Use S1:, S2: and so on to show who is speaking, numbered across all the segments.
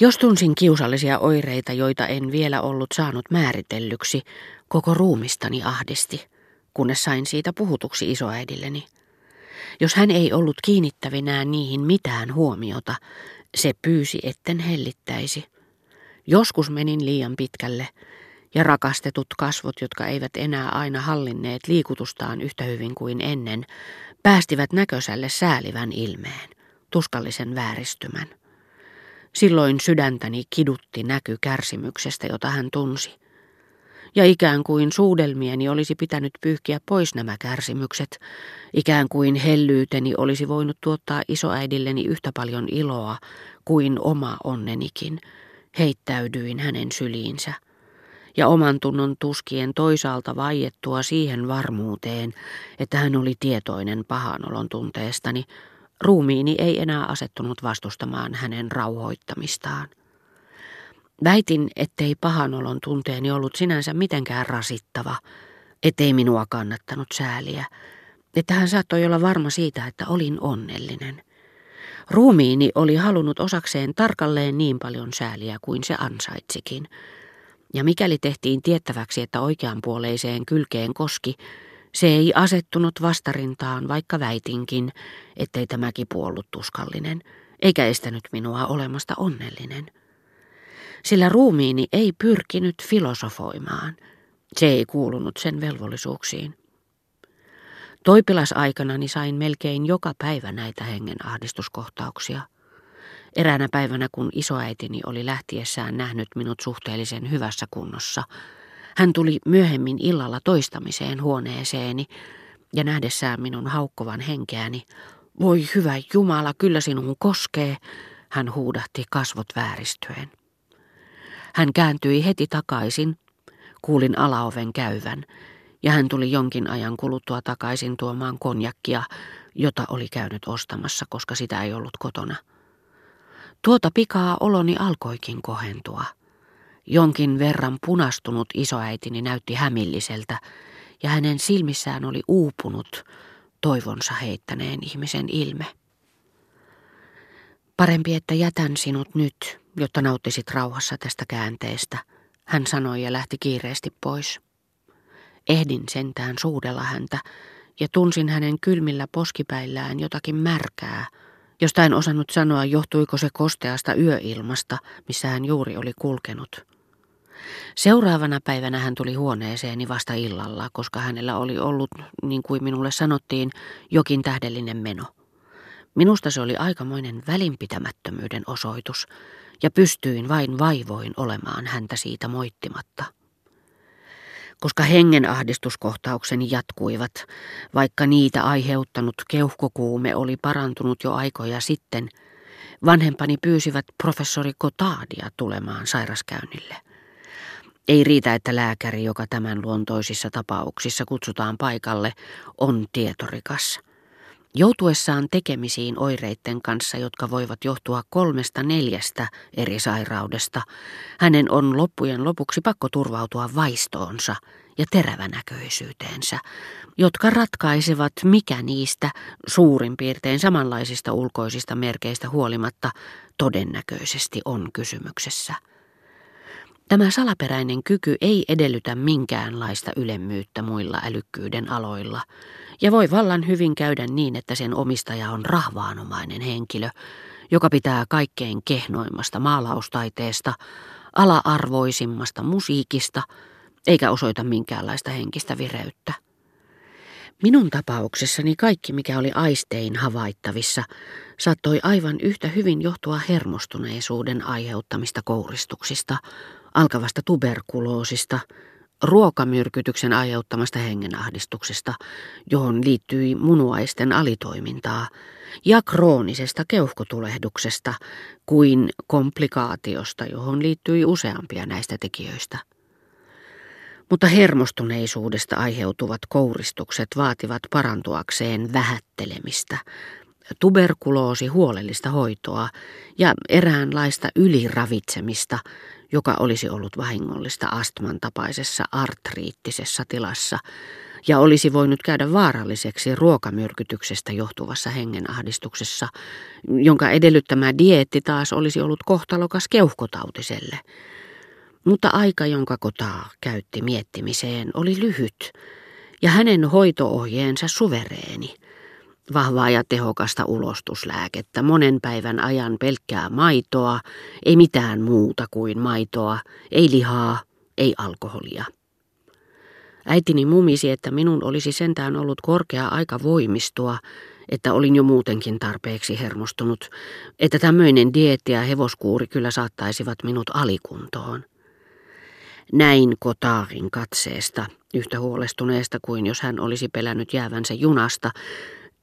S1: Jos tunsin kiusallisia oireita, joita en vielä ollut saanut määritellyksi, koko ruumistani ahdisti, kunnes sain siitä puhutuksi isoäidilleni. Jos hän ei ollut kiinnittävinään niihin mitään huomiota, se pyysi, etten hellittäisi. Joskus menin liian pitkälle, ja rakastetut kasvot, jotka eivät enää aina hallinneet liikutustaan yhtä hyvin kuin ennen, päästivät näköiselle säälivän ilmeen, tuskallisen vääristymän. Silloin sydäntäni kidutti näky kärsimyksestä, jota hän tunsi. Ja ikään kuin suudelmieni olisi pitänyt pyyhkiä pois nämä kärsimykset, ikään kuin hellyyteni olisi voinut tuottaa isoäidilleni yhtä paljon iloa kuin oma onnenikin, heittäydyin hänen syliinsä ja oman tunnon tuskien toisaalta vaiettua siihen varmuuteen, että hän oli tietoinen pahanolon tunteestani, ruumiini ei enää asettunut vastustamaan hänen rauhoittamistaan. Väitin, ettei pahanolon tunteeni ollut sinänsä mitenkään rasittava, ettei minua kannattanut sääliä, että hän saattoi olla varma siitä, että olin onnellinen. Ruumiini oli halunnut osakseen tarkalleen niin paljon sääliä kuin se ansaitsikin – ja mikäli tehtiin tiettäväksi, että oikeanpuoleiseen kylkeen koski, se ei asettunut vastarintaan, vaikka väitinkin, ettei tämä kipu ollut tuskallinen, eikä estänyt minua olemasta onnellinen. Sillä ruumiini ei pyrkinyt filosofoimaan. Se ei kuulunut sen velvollisuuksiin. Toipilasaikanani sain melkein joka päivä näitä hengenahdistuskohtauksia – Eräänä päivänä, kun isoäitini oli lähtiessään nähnyt minut suhteellisen hyvässä kunnossa, hän tuli myöhemmin illalla toistamiseen huoneeseeni ja nähdessään minun haukkovan henkeäni, voi hyvä Jumala, kyllä sinun koskee, hän huudahti kasvot vääristyen. Hän kääntyi heti takaisin, kuulin alaoven käyvän, ja hän tuli jonkin ajan kuluttua takaisin tuomaan konjakkia, jota oli käynyt ostamassa, koska sitä ei ollut kotona. Tuota pikaa oloni alkoikin kohentua. Jonkin verran punastunut isoäitini näytti hämilliseltä, ja hänen silmissään oli uupunut toivonsa heittäneen ihmisen ilme. Parempi, että jätän sinut nyt, jotta nauttisit rauhassa tästä käänteestä, hän sanoi ja lähti kiireesti pois. Ehdin sentään suudella häntä ja tunsin hänen kylmillä poskipäillään jotakin märkää – josta en osannut sanoa, johtuiko se kosteasta yöilmasta, missä hän juuri oli kulkenut. Seuraavana päivänä hän tuli huoneeseeni vasta illalla, koska hänellä oli ollut, niin kuin minulle sanottiin, jokin tähdellinen meno. Minusta se oli aikamoinen välinpitämättömyyden osoitus, ja pystyin vain vaivoin olemaan häntä siitä moittimatta koska hengenahdistuskohtaukseni jatkuivat, vaikka niitä aiheuttanut keuhkokuume oli parantunut jo aikoja sitten, vanhempani pyysivät professori Kotadia tulemaan sairaskäynnille. Ei riitä, että lääkäri, joka tämän luontoisissa tapauksissa kutsutaan paikalle, on tietorikas – Joutuessaan tekemisiin oireiden kanssa, jotka voivat johtua kolmesta neljästä eri sairaudesta, hänen on loppujen lopuksi pakko turvautua vaistoonsa ja terävänäköisyyteensä, jotka ratkaisevat, mikä niistä suurin piirtein samanlaisista ulkoisista merkeistä huolimatta todennäköisesti on kysymyksessä. Tämä salaperäinen kyky ei edellytä minkäänlaista ylemmyyttä muilla älykkyyden aloilla, ja voi vallan hyvin käydä niin, että sen omistaja on rahvaanomainen henkilö, joka pitää kaikkein kehnoimmasta maalaustaiteesta, ala-arvoisimmasta musiikista, eikä osoita minkäänlaista henkistä vireyttä. Minun tapauksessani kaikki, mikä oli aistein havaittavissa, saattoi aivan yhtä hyvin johtua hermostuneisuuden aiheuttamista kouristuksista, alkavasta tuberkuloosista, ruokamyrkytyksen aiheuttamasta hengenahdistuksesta, johon liittyi munuaisten alitoimintaa, ja kroonisesta keuhkotulehduksesta kuin komplikaatiosta, johon liittyi useampia näistä tekijöistä. Mutta hermostuneisuudesta aiheutuvat kouristukset vaativat parantuakseen vähättelemistä, tuberkuloosi huolellista hoitoa ja eräänlaista yliravitsemista, joka olisi ollut vahingollista astman tapaisessa artriittisessa tilassa, ja olisi voinut käydä vaaralliseksi ruokamyrkytyksestä johtuvassa hengenahdistuksessa, jonka edellyttämä dieetti taas olisi ollut kohtalokas keuhkotautiselle. Mutta aika, jonka kotaa käytti miettimiseen, oli lyhyt, ja hänen hoitoohjeensa suvereeni. Vahvaa ja tehokasta ulostuslääkettä, monen päivän ajan pelkkää maitoa, ei mitään muuta kuin maitoa, ei lihaa, ei alkoholia. Äitini mumisi, että minun olisi sentään ollut korkea aika voimistua, että olin jo muutenkin tarpeeksi hermostunut, että tämmöinen dieetti ja hevoskuuri kyllä saattaisivat minut alikuntoon. Näin Kotaarin katseesta, yhtä huolestuneesta kuin jos hän olisi pelännyt jäävänsä junasta,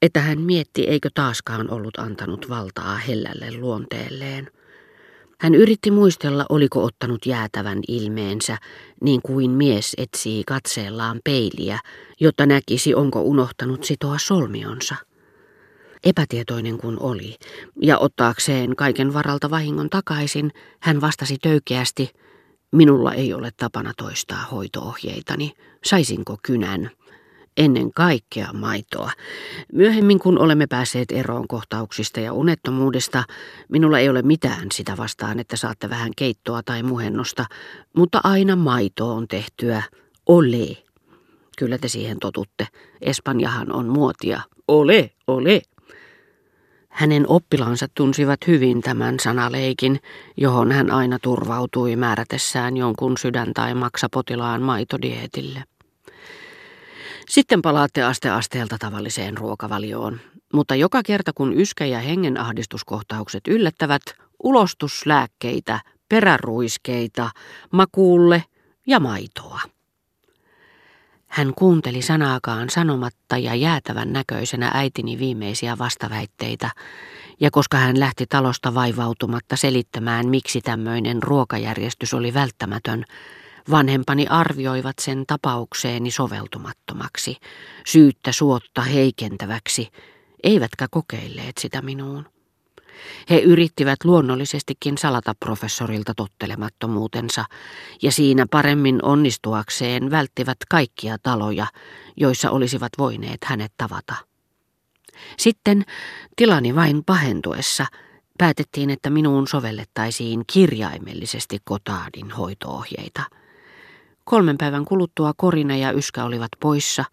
S1: että hän mietti, eikö taaskaan ollut antanut valtaa hellälle luonteelleen. Hän yritti muistella, oliko ottanut jäätävän ilmeensä, niin kuin mies etsii katseellaan peiliä, jotta näkisi, onko unohtanut sitoa solmionsa. Epätietoinen kun oli, ja ottaakseen kaiken varalta vahingon takaisin, hän vastasi töykeästi, minulla ei ole tapana toistaa hoitoohjeitani, saisinko kynän ennen kaikkea maitoa. Myöhemmin kun olemme päässeet eroon kohtauksista ja unettomuudesta, minulla ei ole mitään sitä vastaan, että saatte vähän keittoa tai muhennosta, mutta aina maito on tehtyä. Ole. Kyllä te siihen totutte. Espanjahan on muotia. Ole, ole. Hänen oppilaansa tunsivat hyvin tämän sanaleikin, johon hän aina turvautui määrätessään jonkun sydän- tai maksapotilaan maitodietille. Sitten palaatte aste asteelta tavalliseen ruokavalioon. Mutta joka kerta kun yskä- ja hengenahdistuskohtaukset yllättävät, ulostuslääkkeitä, peräruiskeita, makuulle ja maitoa. Hän kuunteli sanaakaan sanomatta ja jäätävän näköisenä äitini viimeisiä vastaväitteitä, ja koska hän lähti talosta vaivautumatta selittämään, miksi tämmöinen ruokajärjestys oli välttämätön, Vanhempani arvioivat sen tapaukseeni soveltumattomaksi, syyttä suotta heikentäväksi, eivätkä kokeilleet sitä minuun. He yrittivät luonnollisestikin salata professorilta tottelemattomuutensa, ja siinä paremmin onnistuakseen välttivät kaikkia taloja, joissa olisivat voineet hänet tavata. Sitten tilani vain pahentuessa päätettiin, että minuun sovellettaisiin kirjaimellisesti kotaadin hoitoohjeita – Kolmen päivän kuluttua Korina ja Yskä olivat poissa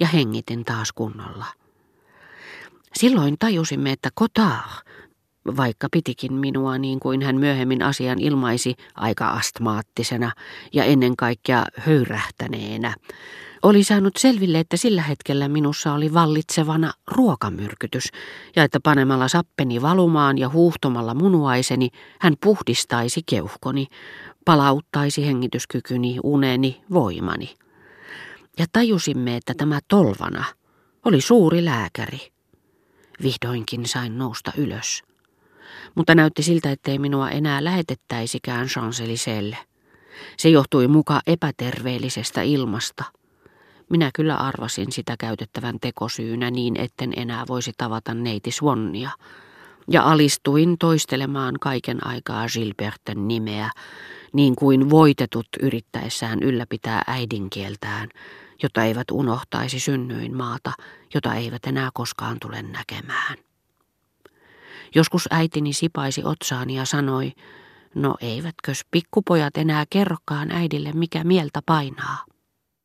S1: ja hengitin taas kunnolla. Silloin tajusimme, että Kotar, vaikka pitikin minua niin kuin hän myöhemmin asian ilmaisi aika astmaattisena ja ennen kaikkea höyrähtäneenä, oli saanut selville, että sillä hetkellä minussa oli vallitsevana ruokamyrkytys ja että panemalla sappeni valumaan ja huuhtomalla munuaiseni hän puhdistaisi keuhkoni, palauttaisi hengityskykyni, uneni, voimani. Ja tajusimme, että tämä tolvana oli suuri lääkäri. Vihdoinkin sain nousta ylös. Mutta näytti siltä, ettei minua enää lähetettäisikään Chanceliselle. Se johtui muka epäterveellisestä ilmasta. Minä kyllä arvasin sitä käytettävän tekosyynä niin, etten enää voisi tavata neiti Swannia – ja alistuin toistelemaan kaiken aikaa Gilberten nimeä, niin kuin voitetut yrittäessään ylläpitää äidinkieltään, jota eivät unohtaisi synnyin maata, jota eivät enää koskaan tule näkemään. Joskus äitini sipaisi otsaani ja sanoi, no eivätkös pikkupojat enää kerrokaan äidille, mikä mieltä painaa.